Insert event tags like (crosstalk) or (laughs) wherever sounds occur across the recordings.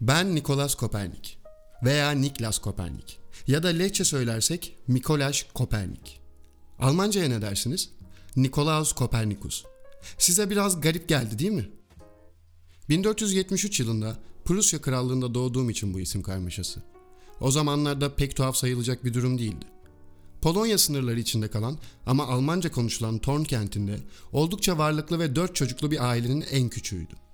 Ben Nikolas Kopernik veya Niklas Kopernik ya da Lehçe söylersek Mikolaş Kopernik. Almanca'ya ne dersiniz? Nikolaus Kopernikus. Size biraz garip geldi değil mi? 1473 yılında Prusya Krallığı'nda doğduğum için bu isim karmaşası. O zamanlarda pek tuhaf sayılacak bir durum değildi. Polonya sınırları içinde kalan ama Almanca konuşulan Torn kentinde oldukça varlıklı ve dört çocuklu bir ailenin en küçüğüydü.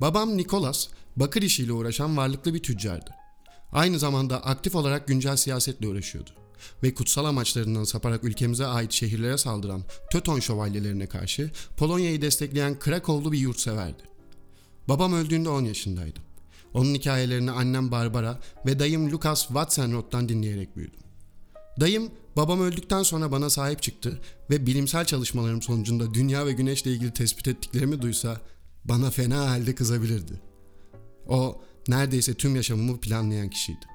Babam Nikolas, bakır işiyle uğraşan varlıklı bir tüccardı. Aynı zamanda aktif olarak güncel siyasetle uğraşıyordu. Ve kutsal amaçlarından saparak ülkemize ait şehirlere saldıran Töton şövalyelerine karşı Polonya'yı destekleyen Krakowlu bir yurtseverdi. Babam öldüğünde 10 yaşındaydım. Onun hikayelerini annem Barbara ve dayım Lucas Watsenroth'tan dinleyerek büyüdüm. Dayım babam öldükten sonra bana sahip çıktı ve bilimsel çalışmalarım sonucunda dünya ve güneşle ilgili tespit ettiklerimi duysa bana fena halde kızabilirdi. O neredeyse tüm yaşamımı planlayan kişiydi.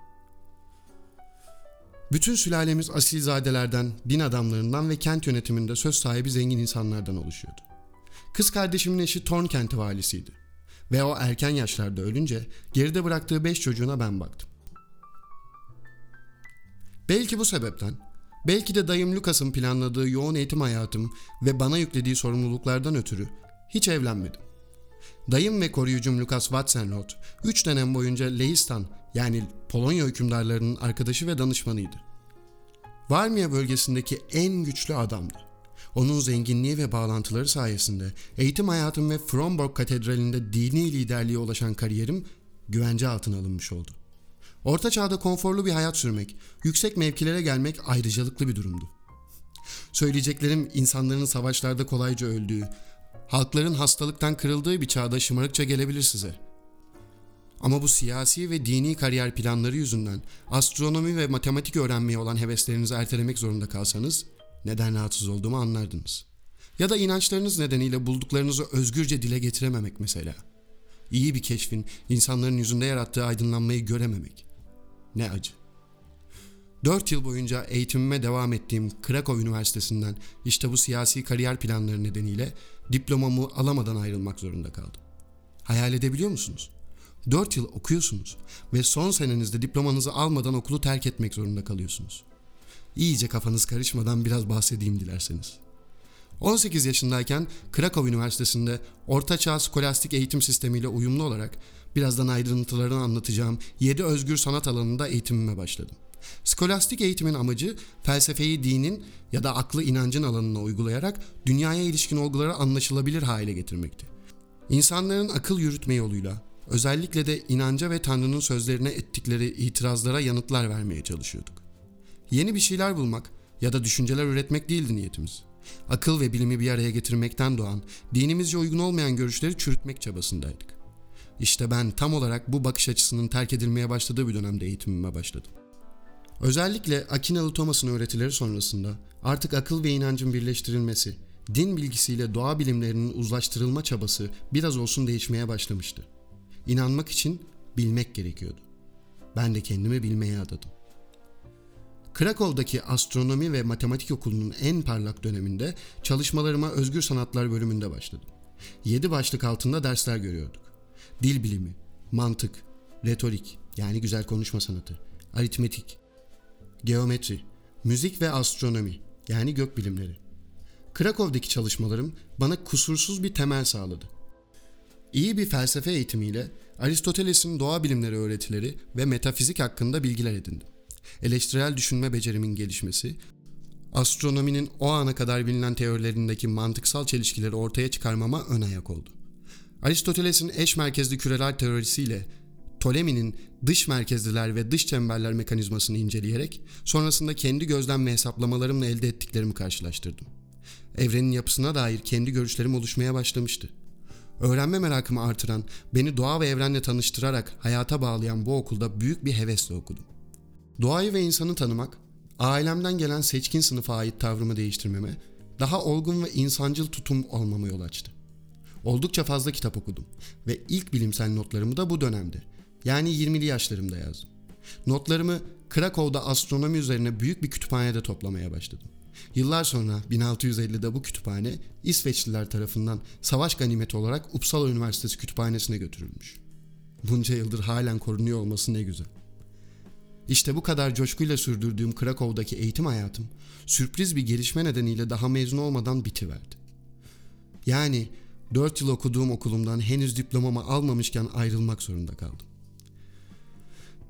Bütün sülalemiz asilzadelerden, din adamlarından ve kent yönetiminde söz sahibi zengin insanlardan oluşuyordu. Kız kardeşimin eşi Torn kenti valisiydi. Ve o erken yaşlarda ölünce geride bıraktığı beş çocuğuna ben baktım. Belki bu sebepten, belki de dayım Lucas'ın planladığı yoğun eğitim hayatım ve bana yüklediği sorumluluklardan ötürü hiç evlenmedim. Dayım ve koruyucum Lucas Watsenroth 3 dönem boyunca Lehistan yani Polonya hükümdarlarının arkadaşı ve danışmanıydı. Varmia bölgesindeki en güçlü adamdı. Onun zenginliği ve bağlantıları sayesinde eğitim hayatım ve Fromborg Katedrali'nde dini liderliğe ulaşan kariyerim güvence altına alınmış oldu. Orta çağda konforlu bir hayat sürmek, yüksek mevkilere gelmek ayrıcalıklı bir durumdu. Söyleyeceklerim insanların savaşlarda kolayca öldüğü, halkların hastalıktan kırıldığı bir çağda şımarıkça gelebilir size. Ama bu siyasi ve dini kariyer planları yüzünden astronomi ve matematik öğrenmeye olan heveslerinizi ertelemek zorunda kalsanız neden rahatsız olduğumu anlardınız. Ya da inançlarınız nedeniyle bulduklarınızı özgürce dile getirememek mesela. İyi bir keşfin insanların yüzünde yarattığı aydınlanmayı görememek. Ne acı. Dört yıl boyunca eğitimime devam ettiğim Krakow Üniversitesi'nden işte bu siyasi kariyer planları nedeniyle diplomamı alamadan ayrılmak zorunda kaldım. Hayal edebiliyor musunuz? Dört yıl okuyorsunuz ve son senenizde diplomanızı almadan okulu terk etmek zorunda kalıyorsunuz. İyice kafanız karışmadan biraz bahsedeyim dilerseniz. 18 yaşındayken Krakow Üniversitesi'nde ortaçağ skolastik eğitim sistemiyle uyumlu olarak birazdan ayrıntılarını anlatacağım 7 özgür sanat alanında eğitimime başladım. Skolastik eğitimin amacı felsefeyi dinin ya da aklı inancın alanına uygulayarak dünyaya ilişkin olguları anlaşılabilir hale getirmekti. İnsanların akıl yürütme yoluyla özellikle de inanca ve Tanrı'nın sözlerine ettikleri itirazlara yanıtlar vermeye çalışıyorduk. Yeni bir şeyler bulmak ya da düşünceler üretmek değildi niyetimiz. Akıl ve bilimi bir araya getirmekten doğan, dinimizce uygun olmayan görüşleri çürütmek çabasındaydık. İşte ben tam olarak bu bakış açısının terk edilmeye başladığı bir dönemde eğitimime başladım. Özellikle Akinalı Thomas'ın öğretileri sonrasında artık akıl ve inancın birleştirilmesi, din bilgisiyle doğa bilimlerinin uzlaştırılma çabası biraz olsun değişmeye başlamıştı. İnanmak için bilmek gerekiyordu. Ben de kendimi bilmeye adadım. Krakow'daki astronomi ve matematik okulunun en parlak döneminde çalışmalarıma özgür sanatlar bölümünde başladım. Yedi başlık altında dersler görüyorduk. Dil bilimi, mantık, retorik yani güzel konuşma sanatı, aritmetik, geometri, müzik ve astronomi yani gök bilimleri. Krakow'daki çalışmalarım bana kusursuz bir temel sağladı. İyi bir felsefe eğitimiyle Aristoteles'in doğa bilimleri öğretileri ve metafizik hakkında bilgiler edindim. Eleştirel düşünme becerimin gelişmesi, astronominin o ana kadar bilinen teorilerindeki mantıksal çelişkileri ortaya çıkarmama ön ayak oldu. Aristoteles'in eş merkezli küreler teorisiyle Ptolemy'nin dış merkezliler ve dış çemberler mekanizmasını inceleyerek sonrasında kendi gözlem ve hesaplamalarımla elde ettiklerimi karşılaştırdım. Evrenin yapısına dair kendi görüşlerim oluşmaya başlamıştı. Öğrenme merakımı artıran, beni doğa ve evrenle tanıştırarak hayata bağlayan bu okulda büyük bir hevesle okudum. Doğayı ve insanı tanımak, ailemden gelen seçkin sınıfa ait tavrımı değiştirmeme, daha olgun ve insancıl tutum olmama yol açtı. Oldukça fazla kitap okudum ve ilk bilimsel notlarımı da bu dönemde, yani 20'li yaşlarımda yazdım. Notlarımı Krakow'da astronomi üzerine büyük bir kütüphanede toplamaya başladım. Yıllar sonra 1650'de bu kütüphane İsveçliler tarafından savaş ganimeti olarak Uppsala Üniversitesi kütüphanesine götürülmüş. Bunca yıldır halen korunuyor olması ne güzel. İşte bu kadar coşkuyla sürdürdüğüm Krakow'daki eğitim hayatım sürpriz bir gelişme nedeniyle daha mezun olmadan bitiverdi. Yani 4 yıl okuduğum okulumdan henüz diplomamı almamışken ayrılmak zorunda kaldım.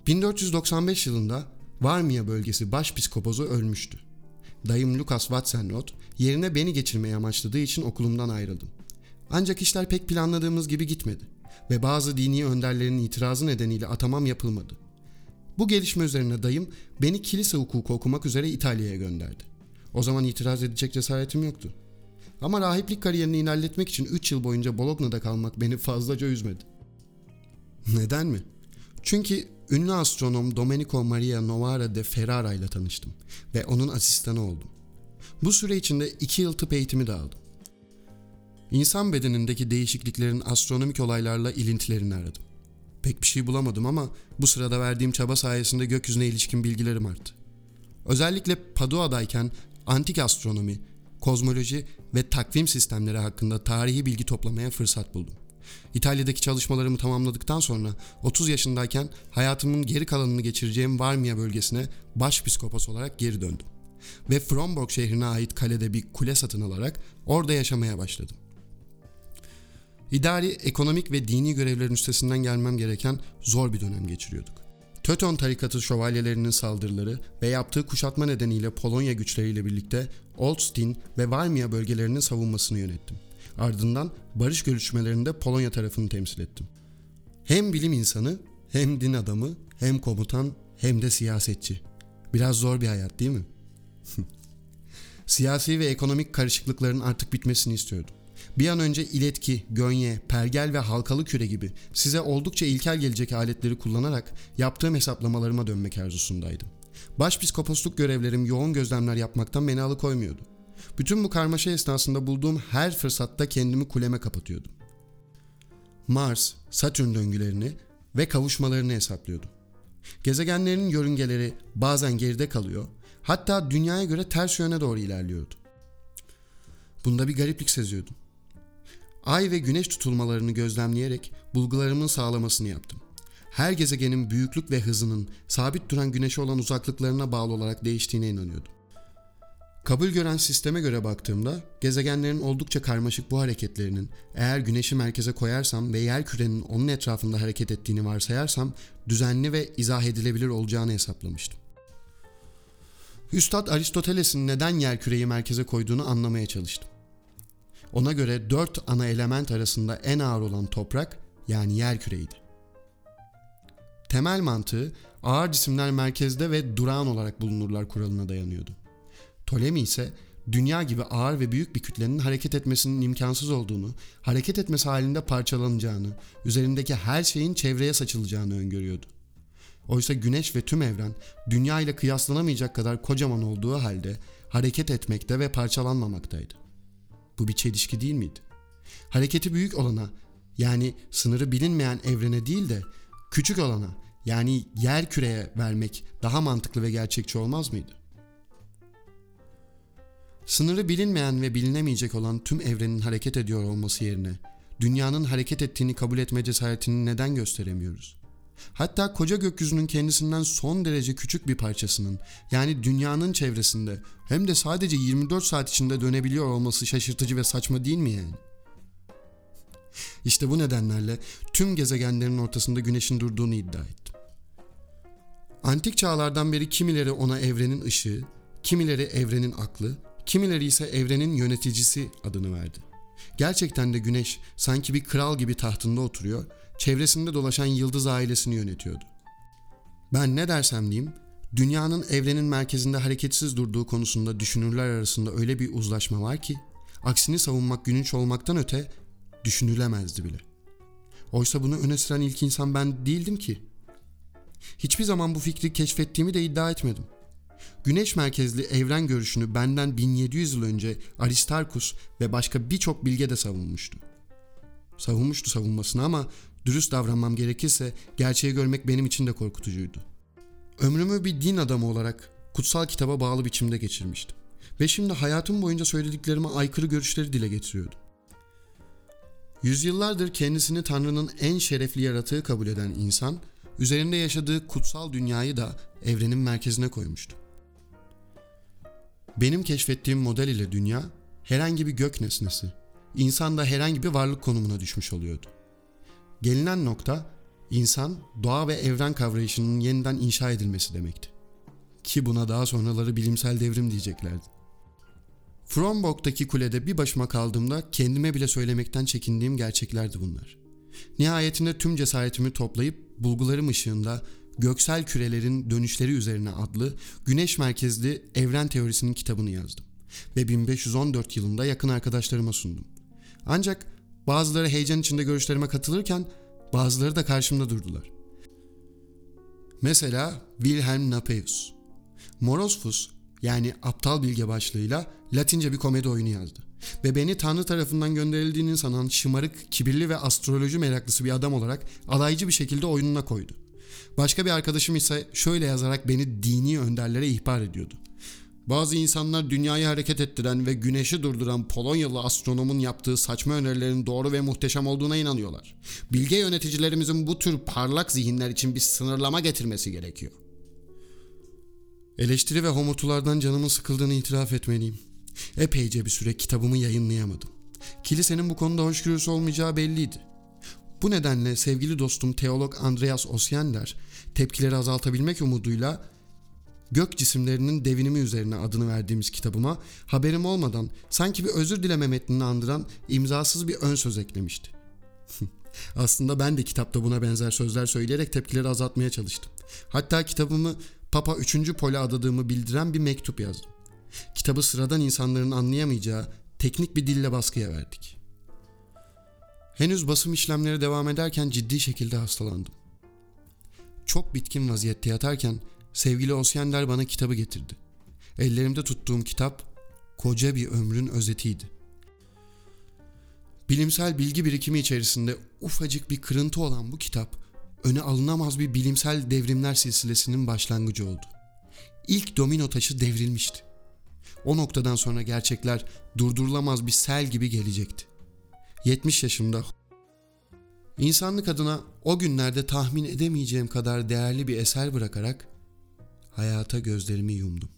1495 yılında Varmia bölgesi başpiskopozu ölmüştü. Dayım Lucas Watsenroth yerine beni geçirmeyi amaçladığı için okulumdan ayrıldım. Ancak işler pek planladığımız gibi gitmedi ve bazı dini önderlerin itirazı nedeniyle atamam yapılmadı. Bu gelişme üzerine dayım beni kilise hukuku okumak üzere İtalya'ya gönderdi. O zaman itiraz edecek cesaretim yoktu. Ama rahiplik kariyerini ilerletmek için 3 yıl boyunca Bologna'da kalmak beni fazlaca üzmedi. Neden mi? Çünkü ünlü astronom Domenico Maria Novara de Ferrara ile tanıştım ve onun asistanı oldum. Bu süre içinde 2 yıl tıp eğitimi de aldım. İnsan bedenindeki değişikliklerin astronomik olaylarla ilintilerini aradım. Pek bir şey bulamadım ama bu sırada verdiğim çaba sayesinde gökyüzüne ilişkin bilgilerim arttı. Özellikle Padua'dayken antik astronomi, kozmoloji ve takvim sistemleri hakkında tarihi bilgi toplamaya fırsat buldum. İtalya'daki çalışmalarımı tamamladıktan sonra 30 yaşındayken hayatımın geri kalanını geçireceğim Varmia bölgesine başpiskopos olarak geri döndüm. Ve Fromborg şehrine ait kalede bir kule satın alarak orada yaşamaya başladım. İdari, ekonomik ve dini görevlerin üstesinden gelmem gereken zor bir dönem geçiriyorduk. Töton tarikatı şövalyelerinin saldırıları ve yaptığı kuşatma nedeniyle Polonya güçleriyle birlikte Olsztyn ve Varmia bölgelerinin savunmasını yönettim. Ardından barış görüşmelerinde Polonya tarafını temsil ettim. Hem bilim insanı, hem din adamı, hem komutan, hem de siyasetçi. Biraz zor bir hayat değil mi? (laughs) Siyasi ve ekonomik karışıklıkların artık bitmesini istiyordum. Bir an önce iletki, gönye, pergel ve halkalı küre gibi size oldukça ilkel gelecek aletleri kullanarak yaptığım hesaplamalarıma dönmek arzusundaydım. Başpiskoposluk görevlerim yoğun gözlemler yapmaktan beni alıkoymuyordu. Bütün bu karmaşa esnasında bulduğum her fırsatta kendimi kuleme kapatıyordum. Mars, Satürn döngülerini ve kavuşmalarını hesaplıyordum. Gezegenlerin yörüngeleri bazen geride kalıyor, hatta dünyaya göre ters yöne doğru ilerliyordu. Bunda bir gariplik seziyordum. Ay ve güneş tutulmalarını gözlemleyerek bulgularımın sağlamasını yaptım. Her gezegenin büyüklük ve hızının sabit duran güneşe olan uzaklıklarına bağlı olarak değiştiğine inanıyordum. Kabul gören sisteme göre baktığımda gezegenlerin oldukça karmaşık bu hareketlerinin eğer güneşi merkeze koyarsam ve yer kürenin onun etrafında hareket ettiğini varsayarsam düzenli ve izah edilebilir olacağını hesaplamıştım. Üstad Aristoteles'in neden yer küreyi merkeze koyduğunu anlamaya çalıştım. Ona göre dört ana element arasında en ağır olan toprak yani yer küreydi. Temel mantığı ağır cisimler merkezde ve durağan olarak bulunurlar kuralına dayanıyordu. Ptolemy ise dünya gibi ağır ve büyük bir kütlenin hareket etmesinin imkansız olduğunu, hareket etmesi halinde parçalanacağını, üzerindeki her şeyin çevreye saçılacağını öngörüyordu. Oysa güneş ve tüm evren dünya ile kıyaslanamayacak kadar kocaman olduğu halde hareket etmekte ve parçalanmamaktaydı. Bu bir çelişki değil miydi? Hareketi büyük olana yani sınırı bilinmeyen evrene değil de küçük olana yani yer küreye vermek daha mantıklı ve gerçekçi olmaz mıydı? Sınırı bilinmeyen ve bilinemeyecek olan tüm evrenin hareket ediyor olması yerine dünyanın hareket ettiğini kabul etme cesaretini neden gösteremiyoruz? Hatta koca gökyüzünün kendisinden son derece küçük bir parçasının yani dünyanın çevresinde hem de sadece 24 saat içinde dönebiliyor olması şaşırtıcı ve saçma değil mi yani? İşte bu nedenlerle tüm gezegenlerin ortasında güneşin durduğunu iddia ettim. Antik çağlardan beri kimileri ona evrenin ışığı, kimileri evrenin aklı, kimileri ise evrenin yöneticisi adını verdi. Gerçekten de güneş sanki bir kral gibi tahtında oturuyor çevresinde dolaşan yıldız ailesini yönetiyordu. Ben ne dersem diyeyim, dünyanın evrenin merkezinde hareketsiz durduğu konusunda düşünürler arasında öyle bir uzlaşma var ki, aksini savunmak gününç olmaktan öte düşünülemezdi bile. Oysa bunu öne süren ilk insan ben değildim ki. Hiçbir zaman bu fikri keşfettiğimi de iddia etmedim. Güneş merkezli evren görüşünü benden 1700 yıl önce Aristarkus ve başka birçok bilge de savunmuştu. Savunmuştu savunmasını ama Dürüst davranmam gerekirse gerçeği görmek benim için de korkutucuydu. Ömrümü bir din adamı olarak kutsal kitaba bağlı biçimde geçirmiştim. Ve şimdi hayatım boyunca söylediklerime aykırı görüşleri dile getiriyordum. Yüzyıllardır kendisini Tanrı'nın en şerefli yaratığı kabul eden insan, üzerinde yaşadığı kutsal dünyayı da evrenin merkezine koymuştu. Benim keşfettiğim model ile dünya herhangi bir gök nesnesi, insan da herhangi bir varlık konumuna düşmüş oluyordu. Gelinen nokta insan, doğa ve evren kavrayışının yeniden inşa edilmesi demekti. Ki buna daha sonraları bilimsel devrim diyeceklerdi. Fromborg'daki kulede bir başıma kaldığımda kendime bile söylemekten çekindiğim gerçeklerdi bunlar. Nihayetinde tüm cesaretimi toplayıp bulgularım ışığında Göksel Kürelerin Dönüşleri Üzerine adlı güneş merkezli evren teorisinin kitabını yazdım ve 1514 yılında yakın arkadaşlarıma sundum. Ancak bazıları heyecan içinde görüşlerime katılırken bazıları da karşımda durdular. Mesela Wilhelm Napeus. Morosfus yani aptal bilge başlığıyla Latince bir komedi oyunu yazdı. Ve beni Tanrı tarafından gönderildiğini sanan şımarık, kibirli ve astroloji meraklısı bir adam olarak alaycı bir şekilde oyununa koydu. Başka bir arkadaşım ise şöyle yazarak beni dini önderlere ihbar ediyordu. Bazı insanlar dünyayı hareket ettiren ve güneşi durduran Polonyalı astronomun yaptığı saçma önerilerin doğru ve muhteşem olduğuna inanıyorlar. Bilge yöneticilerimizin bu tür parlak zihinler için bir sınırlama getirmesi gerekiyor. Eleştiri ve homurtulardan canımın sıkıldığını itiraf etmeliyim. Epeyce bir süre kitabımı yayınlayamadım. Kilisenin bu konuda hoşgörüsü olmayacağı belliydi. Bu nedenle sevgili dostum teolog Andreas Osyender tepkileri azaltabilmek umuduyla Gök cisimlerinin devinimi üzerine adını verdiğimiz kitabıma haberim olmadan sanki bir özür dileme metnini andıran imzasız bir ön söz eklemişti. (laughs) Aslında ben de kitapta buna benzer sözler söyleyerek tepkileri azaltmaya çalıştım. Hatta kitabımı Papa 3. Pol'e adadığımı bildiren bir mektup yazdım. Kitabı sıradan insanların anlayamayacağı teknik bir dille baskıya verdik. Henüz basım işlemleri devam ederken ciddi şekilde hastalandım. Çok bitkin vaziyette yatarken sevgili Osyender bana kitabı getirdi. Ellerimde tuttuğum kitap koca bir ömrün özetiydi. Bilimsel bilgi birikimi içerisinde ufacık bir kırıntı olan bu kitap öne alınamaz bir bilimsel devrimler silsilesinin başlangıcı oldu. İlk domino taşı devrilmişti. O noktadan sonra gerçekler durdurulamaz bir sel gibi gelecekti. 70 yaşımda insanlık adına o günlerde tahmin edemeyeceğim kadar değerli bir eser bırakarak hayata gözlerimi yumdum.